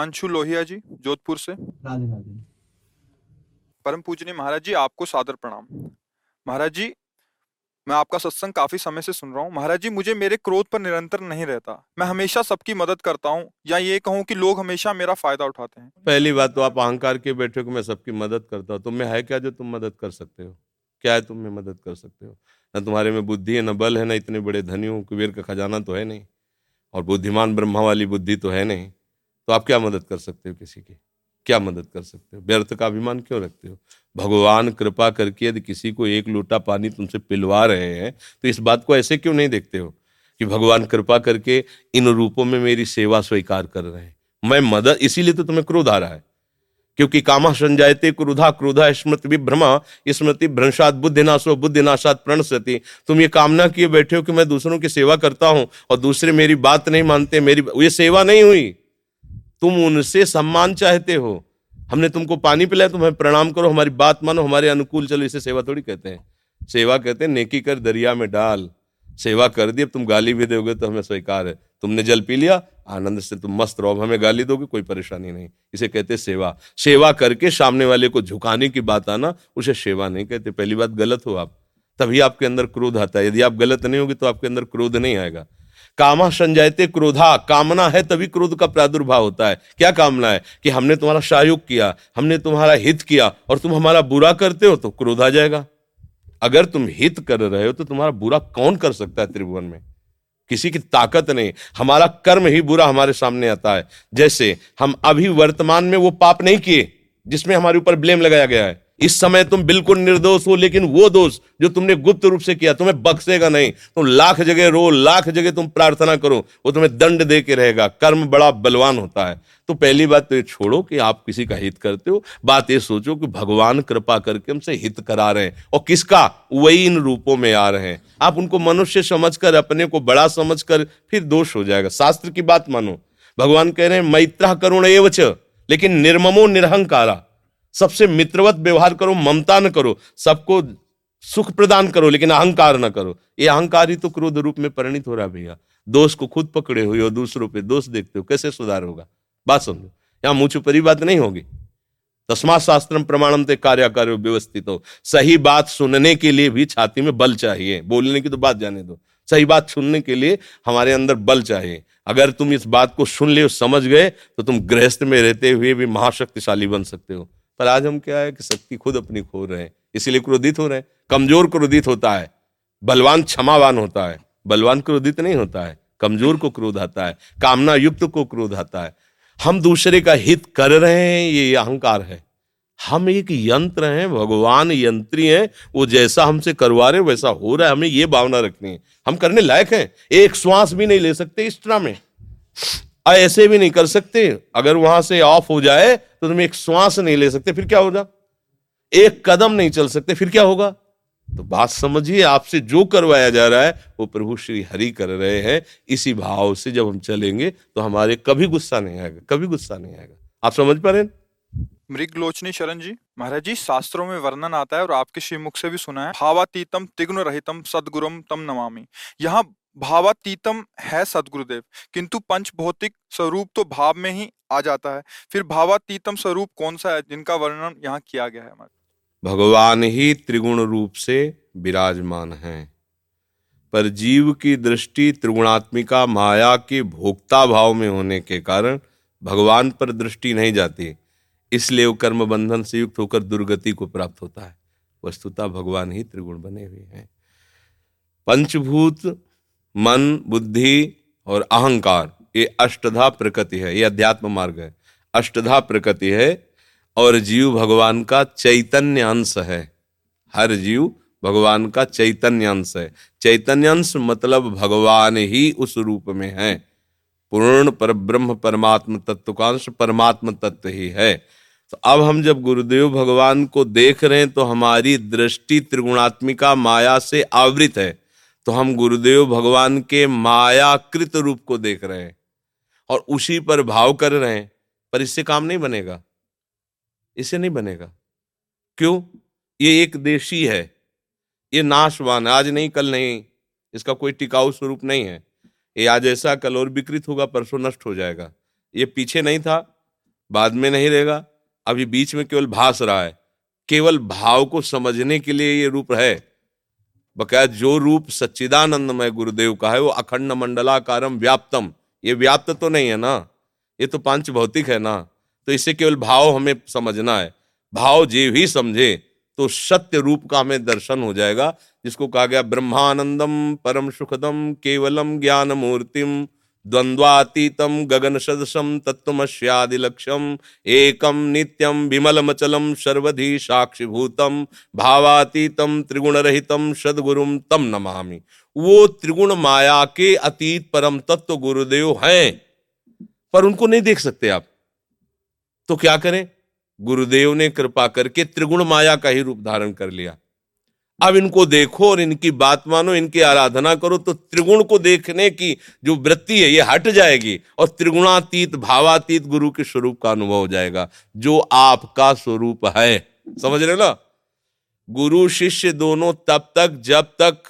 हिमांशु लोहिया जी जोधपुर से। राधे राधे। परम पूजनीय महाराज जी आपको सादर प्रणाम। महाराज जी मैं आपका सत्संग काफ़ी समय से सुन रहा हूँ। महाराज जी मुझे मेरे क्रोध पर निरंतर नहीं रहता। मैं हमेशा सबकी मदद करता हूँ। या ये कहूँ कि लोग हमेशा मेरा फ़ायदा उठाते हैं। पहली बात तो आप अहंकार के बैठे हो कि मैं सबकी मदद करता हूँ। तुम्हें है क्या जो तुम मदद कर सकते हो? क्या है तुम में मदद कर सकते हो? न तुम्हारे में बुद्धि है न बल है न इतने बड़े धनी हो कुबेर का खजाना तो है नहीं। और बुद्धिमान ब्रह्मा वाली बुद्धि तो है नहीं। तो आप क्या मदद कर सकते हो किसी की? क्या मदद कर सकते हो? व्यर्थ का अभिमान क्यों रखते हो? भगवान कृपा करके यदि किसी को एक लोटा पानी तुमसे पिलवा रहे हैं तो इस बात को ऐसे क्यों नहीं देखते हो? कि भगवान कृपा करके इन रूपों में मेरी सेवा स्वीकार कर रहे हैं। मैं मदद इसीलिए तो तुम्हें क्रोध आ रहा है। क्योंकि कामा संजायते क्रोधा क्रोधा स्मृति विभ्रमा, स्मृति भ्रंशात बुद्धिनाशो, बुद्धिनाशात प्रणसति तुम ये कामना किए बैठे हो कि मैं दूसरों की सेवा करता हूँ और दूसरे मेरी बात नहीं मानते, मेरी, ये सेवा नहीं हुई। तुम उनसे सम्मान चाहते हो। हमने तुमको पानी पिलाया तुम्हें प्रणाम करो, हमारी बात मानो, हमारे अनुकूल, चलो इसे सेवा थोड़ी कहते हैं। सेवा कहते हैं, नेकी कर दरिया में डाल। सेवा कर दी, अब तुम गाली भी दोगे तो हमें स्वीकार है। तुमने जल पी लिया, आनंद से तुम मस्त रहो हमें गाली दोगे, कोई परेशानी नहीं। इसे कहते सेवा। सेवा करके सामने वाले को झुकाने की बात आना, उसे सेवा नहीं कहते। पहली बात, गलत हो आप, तभी आपके अंदर क्रोध आता है। यदि आप गलत नहीं होगे तो आपके अंदर क्रोध नहीं आएगा। कामा संजयते क्रोधा, कामना है तभी क्रोध का प्रादुर्भाव होता है। क्या कामना है? कि हमने तुम्हारा सहयोग किया, हमने तुम्हारा हित किया और तुम हमारा बुरा करते हो तो क्रोध आ जाएगा। अगर तुम हित कर रहे हो तो तुम्हारा बुरा कौन कर सकता है त्रिभुवन में? किसी की ताकत नहीं। हमारा कर्म ही बुरा हमारे सामने आता है। जैसे हम अभी वर्तमान में वो पाप नहीं किए, जिसमें हमारे ऊपर ब्लेम लगाया गया है। इस समय तुम बिल्कुल निर्दोष हो, लेकिन वो दोष जो तुमने गुप्त रूप से किया, तुम्हें बख्शेगा नहीं। तुम लाख जगह रो, लाख जगह तुम प्रार्थना करो, वो तुम्हें दंड दे के रहेगा। कर्म बड़ा बलवान होता है। तो पहली बात तो ये छोड़ो कि आप किसी का हित करते हो। बात ये सोचो कि भगवान कृपा करके हमसे हित करा रहे हैं और किसका? वही इन रूपों में आ रहे हैं। आप उनको मनुष्य समझकर, अपने को बड़ा समझकर फिर दोष हो जाएगा। शास्त्र की बात मानो। भगवान कह रहे हैं, मैत्रा करुण एवच लेकिन निर्ममो निरहंकारा। सबसे मित्रवत व्यवहार करो, ममता न करो, सबको सुख प्रदान करो, लेकिन अहंकार न करो। ये अहंकार ही तो क्रोध रूप में परिणित हो रहा भैया। दोष को खुद पकड़े हुए हो, दूसरों पे दोष देखते हो, कैसे सुधार होगा? बात समझो। यहाँ मुझ परी बात नहीं होगी। तस्मा शास्त्र प्रमाणम ते कार्य कार्य व्यवस्थित हो। सही बात सुनने के लिए भी छाती में बल चाहिए। बोलने की तो बात जाने दो। सही बात सुनने के लिए हमारे अंदर बल चाहिए। अगर तुम इस बात को सुन ले समझ गए तो तुम गृहस्थ में रहते हुए भी महाशक्तिशाली बन सकते हो। पर आज हम क्या है कि शक्ति खुद अपनी खो रहे हैं, इसीलिए क्रोधित हो रहे हैं। कमज़ोर क्रोधित होता है, बलवान क्षमावान होता है, बलवान क्रोधित नहीं होता है, कमज़ोर को क्रोध आता है, कामना युक्त को क्रोध आता है। हम दूसरे का हित कर रहे हैं, ये अहंकार है। हम एक यंत्र हैं, भगवान यंत्री हैं, वो जैसा हमसे करवा रहे वैसा हो रहा है, हमें ये भावना रखनी है। हम करने लायक हैं, एक श्वास भी नहीं ले सकते इस तरह में। ऐसे भी नहीं कर सकते। अगर वहाँ से ऑफ़ हो जाए तो तुम एक श्वास नहीं ले सकते, फिर क्या होगा? एक कदम नहीं चल सकते, फिर क्या होगा? तो बात समझिए, आपसे जो करवाया जा रहा है, वो प्रभु श्री हरि कर रहे हैं। इसी भाव से जब हम चलेंगे तो हमारे कभी गुस्सा नहीं आएगा, कभी गुस्सा नहीं आएगा। आप समझ पा रहे मृग लोचनी शरण जी, महाराज जी, शास्त्रों में वर्णन आता है और आपके श्रीमुख से भी सुना है, भावातीतम तिग्न रहितम सदगुरुम तम नमामि। यहाँ भावातीतम है सदगुरुदेव। किंतु पंच भौतिक स्वरूप तो भाव में ही आ जाता है। फिर भावातीतम स्वरूप कौन सा है जिनका वर्णन यहाँ किया गया है? भगवान ही त्रिगुण रूप से विराजमान है। पर जीव की दृष्टि त्रिगुणात्मिका माया के भोक्ता भाव में होने के कारण भगवान पर दृष्टि नहीं जाती। इसलिए वो कर्म बंधन से युक्त होकर दुर्गति को प्राप्त होता है। वस्तुतः भगवान ही त्रिगुण बने हुए हैं। पंचभूत मन, बुद्धि और अहंकार, ये अष्टधा प्रकृति है, ये अध्यात्म मार्ग है। अष्टधा प्रकृति है और जीव भगवान का चैतन्य अंश है। हर जीव भगवान का चैतन्य अंश है। चैतन्य अंश मतलब भगवान ही उस रूप में है। पूर्ण पर ब्रह्म, परमात्म तत्व का अंश परमात्म तत्व ही है। तो अब हम जब गुरुदेव भगवान को देख रहे हैं तो हमारी दृष्टि त्रिगुणात्मिका माया से आवृत है। तो हम गुरुदेव भगवान के मायाकृत रूप को देख रहे हैं और उसी पर भाव कर रहे हैं, पर इससे काम नहीं बनेगा। इससे नहीं बनेगा। क्यों? ये एक देशी है। ये नाशवान आज नहीं, कल नहीं। इसका कोई टिकाऊ स्वरूप नहीं है। ये आज ऐसा, कल और विकृत होगा, परसों नष्ट हो जाएगा। ये पीछे नहीं था, बाद में नहीं रहेगा। अभी बीच में केवल भास रहा है। केवल भाव को समझने के लिए ये रूप है। बकाया जो रूप सच्चिदानंदमय गुरुदेव का है, वो अखंड मंडलाकारम व्याप्तम। ये व्याप्त तो नहीं है ना? ये तो पाँच भौतिक है ना? तो इसे केवल भाव हमें समझना है। भाव जे भी समझे तो सत्य रूप का हमें दर्शन हो जाएगा, जिसको कहा गया ब्रह्मानंदम परम सुखदम केवलम ज्ञान मूर्तिम द्वंद्वातीतम गगन सदसम तत्वमस्यादिलक्ष्यम एकम नित्यम विमलमचलम सर्वधि साक्षिभूतम भावातीतम त्रिगुण रहितम सदगुरुम तम नमामि। वो त्रिगुण माया के अतीत परम तत्व गुरुदेव हैं, पर उनको नहीं देख सकते आप। तो क्या करें? गुरुदेव ने कृपा करके त्रिगुण माया का ही रूप धारण कर लिया। अब इनको देखो और इनकी बात मानो, इनकी आराधना करो तो त्रिगुण को देखने की जो वृत्ति है, ये हट जाएगी और त्रिगुणातीत, भावातीत गुरु के स्वरूप का अनुभव हो जाएगा, जो आपका स्वरूप है। समझ रहे ना? गुरु, शिष्य दोनों तब तक, जब तक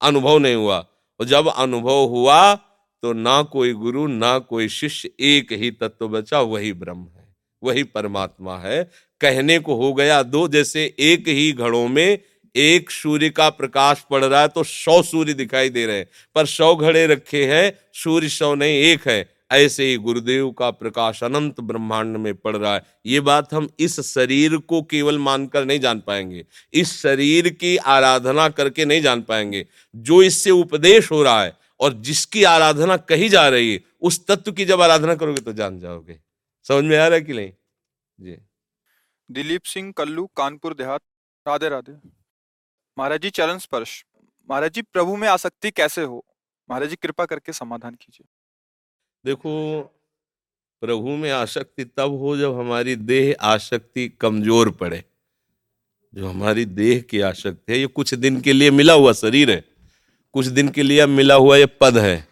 अनुभव नहीं हुआ। और जब अनुभव हुआ तो ना कोई गुरु, ना कोई शिष्य, एक ही तत्व बचा, वही ब्रह्म है, वही परमात्मा है। कहने को हो गया दो, जैसे एक ही घड़ों में एक सूर्य का प्रकाश पड़ रहा है तो सौ सूर्य दिखाई दे रहे हैं, पर सौ घड़े रखे हैं, सूर्य सौ नहीं, एक है। ऐसे ही गुरुदेव का प्रकाश अनंत ब्रह्मांड में पड़ रहा है। ये बात हम इस शरीर को केवल मानकर नहीं जान पाएँगे। इस शरीर की आराधना करके नहीं जान पाएँगे। जो इससे उपदेश हो रहा है और जिसकी आराधना कही जा रही है, उस तत्व की जब आराधना करोगे तो जान जाओगे। समझ में आ रहा है कि नहीं? जी। दिलीप सिंह कल्लू, कानपुर देहात। राधे राधे। महाराज जी, चरण स्पर्श। महाराज जी, प्रभु में आसक्ति कैसे हो? महाराज जी, कृपा करके समाधान कीजिए। देखो, प्रभु में आसक्ति तब हो जब हमारी देह आसक्ति कमज़ोर पड़े। जो हमारी देह की आसक्ति है, ये कुछ दिन के लिए मिला हुआ शरीर है। कुछ दिन के लिए मिला हुआ ये पद है।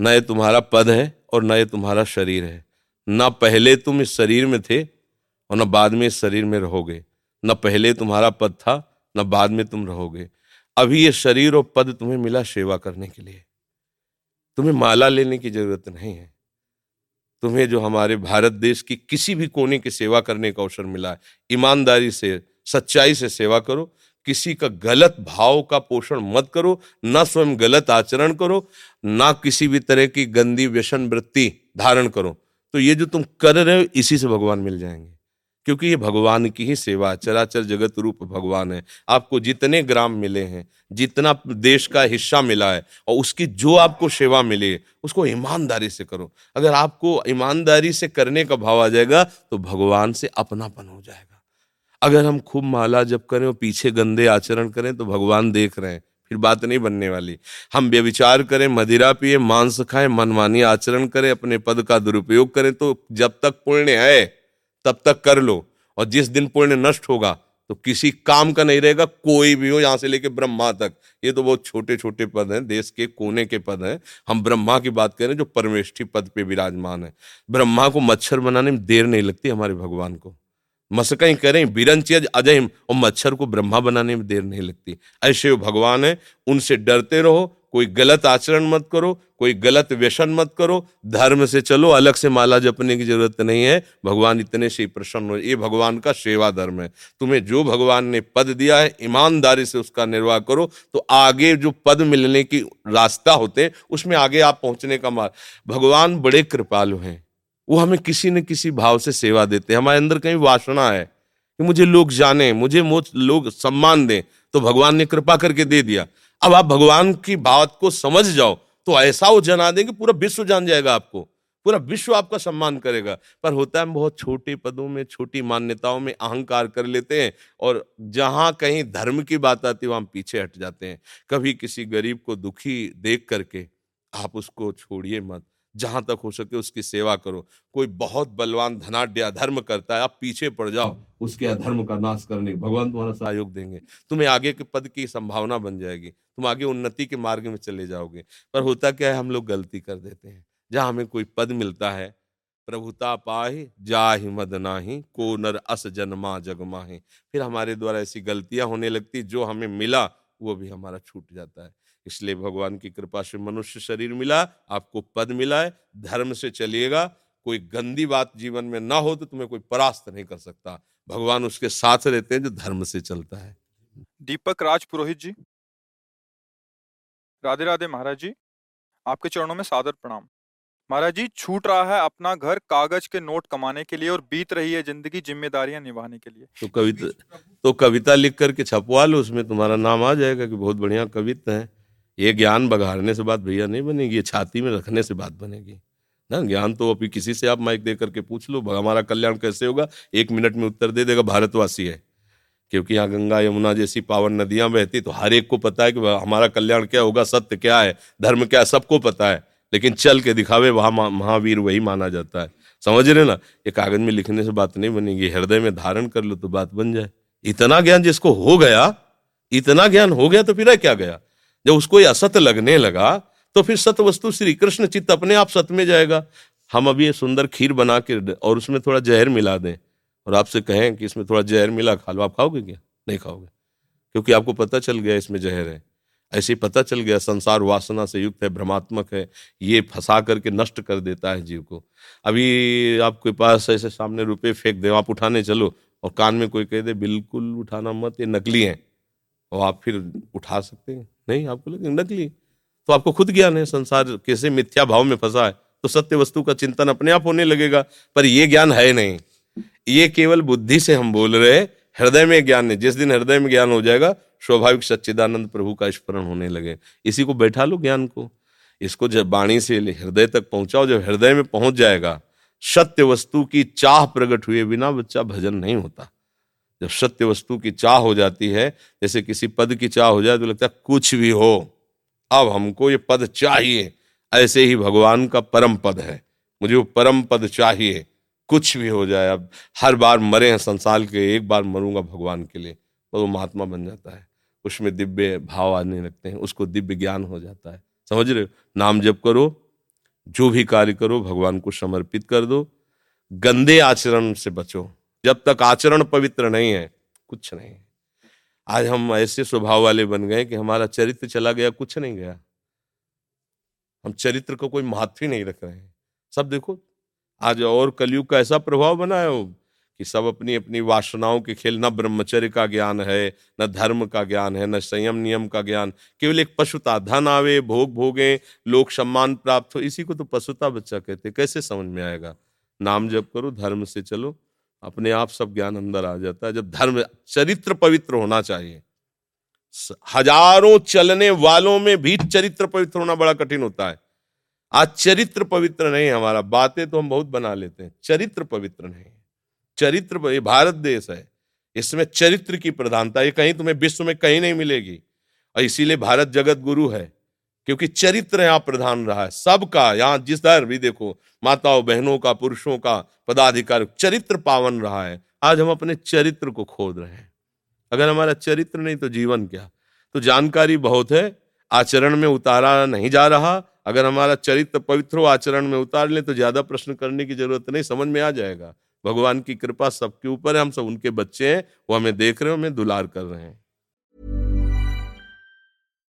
न ये तुम्हारा पद है और न ये तुम्हारा शरीर है। न पहले तुम इस शरीर में थे और न बाद में इस शरीर में रहोगे। न पहले तुम्हारा पद था न बाद में तुम रहोगे। अभी ये शरीर और पद तुम्हें मिला सेवा करने के लिए। तुम्हें माला लेने की ज़रूरत नहीं है। तुम्हें जो हमारे भारत देश की किसी भी कोने की सेवा करने का अवसर मिला है, ईमानदारी से, सच्चाई से सेवा करो। किसी का गलत भाव का पोषण मत करो, ना स्वयं गलत आचरण करो, ना किसी भी तरह की गंदी व्यसन वृत्ति धारण करो। तो ये जो तुम कर रहे हो, इसी से भगवान मिल जाएँगे। क्योंकि ये भगवान की ही सेवा है। चराचर जगत रूप भगवान है। आपको जितने ग्राम मिले हैं, जितना देश का हिस्सा मिला है, और उसकी जो आपको सेवा मिले उसको ईमानदारी से करो। अगर आपको ईमानदारी से करने का भाव आ जाएगा तो भगवान से अपनापन हो जाएगा। अगर हम खूब माला जब करें और पीछे गंदे आचरण करें तो भगवान देख रहे हैं। फिर बात नहीं बनने वाली। हम व्यविचार करें, मदिरा पिए, मांस खाएँ, मनमानी आचरण करें, अपने पद का दुरुपयोग करें तो जब तक पुण्य है तब तक कर लो। और जिस दिन पुण्य नष्ट होगा तो किसी काम का नहीं रहेगा, कोई भी हो, यहाँ से लेके ब्रह्मा तक। ये तो बहुत छोटे छोटे पद हैं, देश के कोने के पद हैं। हम ब्रह्मा की बात करें, जो परमेष्ठी पद पे विराजमान है। ब्रह्मा को मच्छर बनाने में देर नहीं लगती हमारे भगवान को। मस्कई करें बिरंच अजय, और मच्छर को ब्रह्मा बनाने में देर नहीं लगती। ऐसे भगवान है, उनसे डरते रहो कोई गलत आचरण मत करो, कोई गलत व्यसन मत करो, धर्म से चलो, अलग से माला जपने की ज़रूरत नहीं है। भगवान इतने से ही प्रसन्न हो, ये भगवान का सेवा धर्म है। तुम्हें जो भगवान ने पद दिया है, ईमानदारी से उसका निर्वाह करो तो आगे जो पद मिलने की रास्ता होते हैं, उसमें आगे आप पहुँचने का मार्ग। भगवान बड़े कृपालु हैं। वो हमें किसी न किसी भाव से सेवा देते हैं। हमारे अंदर कहीं वासना है कि मुझे लोग जाने, मुझे लोग सम्मान दें तो भगवान ने कृपा करके दे दिया। अब आप भगवान की बात को समझ जाओ तो ऐसा वो जना देंगे, पूरा विश्व जान जाएगा आपको। पूरा विश्व आपका सम्मान करेगा। पर होता है हम बहुत छोटे पदों में, छोटी मान्यताओं में अहंकार कर लेते हैं और जहाँ कहीं धर्म की बात आती है, वहाँ पीछे हट जाते हैं। कभी किसी गरीब को दुखी देख करके आप उसको छोड़िए मत। जहाँ तक हो सके उसकी सेवा करो। कोई बहुत बलवान धनाढ़ अधर्म करता है, आप पीछे पड़ जाओ, उसके अधर्म का नाश करने भगवान तुम्हारा सहयोग देंगे। तुम्हें आगे के पद की संभावना बन जाएगी। तुम आगे उन्नति के मार्ग में चले जाओगे। पर होता क्या है, हम लोग गलती कर देते हैं। जहाँ हमें कोई पद मिलता है प्रभुता पाही, जाहि मद नाही, को नर अस जन्मा जगमाही फिर हमारे द्वारा ऐसी गलतियाँ होने लगती, जो हमें मिला, वो भी हमारा छूट जाता है। इसलिए भगवान की कृपा से मनुष्य शरीर मिला आपको पद मिला है धर्म से चलिएगा। कोई गंदी बात जीवन में ना हो तो तुम्हें कोई परास्त नहीं कर सकता। भगवान उसके साथ रहते हैं जो धर्म से चलता है। दीपक राज पुरोहित जी। राधे राधे महाराज जी आपके चरणों में सादर प्रणाम। महाराज जी छूट रहा है अपना घर कागज़ के नोट कमाने के लिए और बीत रही है ज़िंदगी जिम्मेदारियाँ निभाने के लिए। तो कविता तो कविता लिख करके छपवा लो उसमें तुम्हारा नाम आ जाएगा कि बहुत बढ़िया कविता है। ये ज्ञान बघाड़ने से बात भैया नहीं बनेगी, ये छाती में रखने से बात बनेगी। ना, ज्ञान तो अभी किसी से आप माइक दे करके पूछ लो, हमारा कल्याण कैसे होगा? एक मिनट में उत्तर दे देगा, भारतवासी है। क्योंकि यहाँ गंगा यमुना जैसी पावन नदियाँ बहती तो हर एक को पता है कि हमारा कल्याण क्या होगा, सत्य क्या है, धर्म क्या है, सबको पता है। लेकिन चल के दिखावे, वहाँ महावीर वही माना जाता है। समझ रहे ना? ये कागज़ में लिखने से बात नहीं बनेगी, हृदय में धारण कर लो तो बात बन जाए। इतना ज्ञान जिसको हो गया, इतना ज्ञान हो गया तो फिर क्या गया? जब उसको ये असत लगने लगा तो फिर सत वस्तु श्री कृष्ण चित्त अपने आप सत्य में जाएगा। हम अभी ये सुंदर खीर बना के और उसमें थोड़ा जहर मिला दें। और आपसे कहें कि इसमें थोड़ा जहर मिला खा लो आप खाओगे क्या? नहीं खाओगे। क्योंकि आपको पता चल गया इसमें जहर है। ऐसे ही पता चल गया संसार वासना से युक्त है, भ्रमात्मक है। ये फंसा करके नष्ट कर देता है जीव को। अभी आपके पास ऐसे सामने रुपए फेंक दे, आप उठाने चलो और कान में कोई कह दे, बिल्कुल उठाना मत, ये नकली है। और आप फिर उठा सकते हैं। नहीं, आपको लगे, नकली। तो आपको खुद ज्ञान है, संसार कैसे मिथ्या भाव में फंसा है। तो सत्य वस्तु का चिंतन अपने आप होने लगेगा, पर यह ज्ञान है नहीं। ये केवल बुद्धि से हम बोल रहे हृदय में ज्ञान नहीं। जिस दिन हृदय में ज्ञान हो जाएगा, स्वाभाविक सच्चिदानंद प्रभु का स्मरण होने लगे। इसी को बैठा लो ज्ञान को। इसको जब वाणी से हृदय तक पहुंचाओ, जब हृदय में पहुँच जाएगा, सत्य वस्तु की चाह प्रकट हुए बिना बच्चा भजन नहीं होता। जब सत्य वस्तु की चाह हो जाती है, जैसे किसी पद की चाह हो जाए तो लगता है कुछ भी हो, अब हमको ये पद चाहिए। ऐसे ही भगवान का परम पद है। मुझे वो परम पद चाहिए। कुछ भी हो जाए, अब हर बार मरे हैं संसार के, एक बार मरूँगा भगवान के लिए तो वो महात्मा बन जाता है। उसमें दिव्य भाव आने लगते हैं, उसको दिव्य ज्ञान हो जाता है। समझ रहे हो? नाम जप करो, जो भी कार्य करो, भगवान को समर्पित कर दो। गंदे आचरण से बचो। जब तक आचरण पवित्र नहीं है, कुछ नहीं। आज हम ऐसे स्वभाव वाले बन गए कि हमारा चरित्र चला गया, कुछ नहीं गया। हम चरित्र को कोई महत्व ही नहीं रख रहे हैं। सब देखो, आज और कलयुग का ऐसा प्रभाव बना है कि सब अपनी अपनी वासनाओं के खेल, न ब्रह्मचर्य का ज्ञान है, न धर्म का ज्ञान है, न संयम नियम का ज्ञान। केवल एक पशुता, धन आवे, भोग भोगे, लोक सम्मान प्राप्त हो, इसी को तो पशुता बच्चा कहते कैसे समझ में आएगा? नाम जप करो, धर्म से चलो। अपने आप सब ज्ञान अंदर आ जाता है। जब धर्म, चरित्र पवित्र होना चाहिए। हज़ारों चलने वालों में भी चरित्र पवित्र होना बड़ा कठिन होता है। आज चरित्र पवित्र नहीं हमारा, बातें तो हम बहुत बना लेते हैं। चरित्र पवित्र नहीं चरित्र ये भारत देश है। इसमें चरित्र की प्रधानता, ये कहीं तुम्हें विश्व में कहीं नहीं मिलेगी। और इसीलिए भारत जगत गुरु है। क्योंकि चरित्र यहाँ प्रधान रहा है। सबका, यहाँ जिस दर भी देखो, माताओं, बहनों का, पुरुषों का पदाधिकार, चरित्र पावन रहा है। आज हम अपने चरित्र को खोद रहे हैं। अगर हमारा चरित्र नहीं तो जीवन क्या? तो जानकारी बहुत है, आचरण में उतारा नहीं जा रहा। अगर हमारा चरित्र पवित्र आचरण में उतार ले तो ज़्यादा प्रश्न करने की ज़रूरत नहीं, समझ में आ जाएगा। भगवान की कृपा सबके ऊपर है, हम सब उनके बच्चे हैं, वो हमें देख रहे हैं, हमें दुलार कर रहे हैं।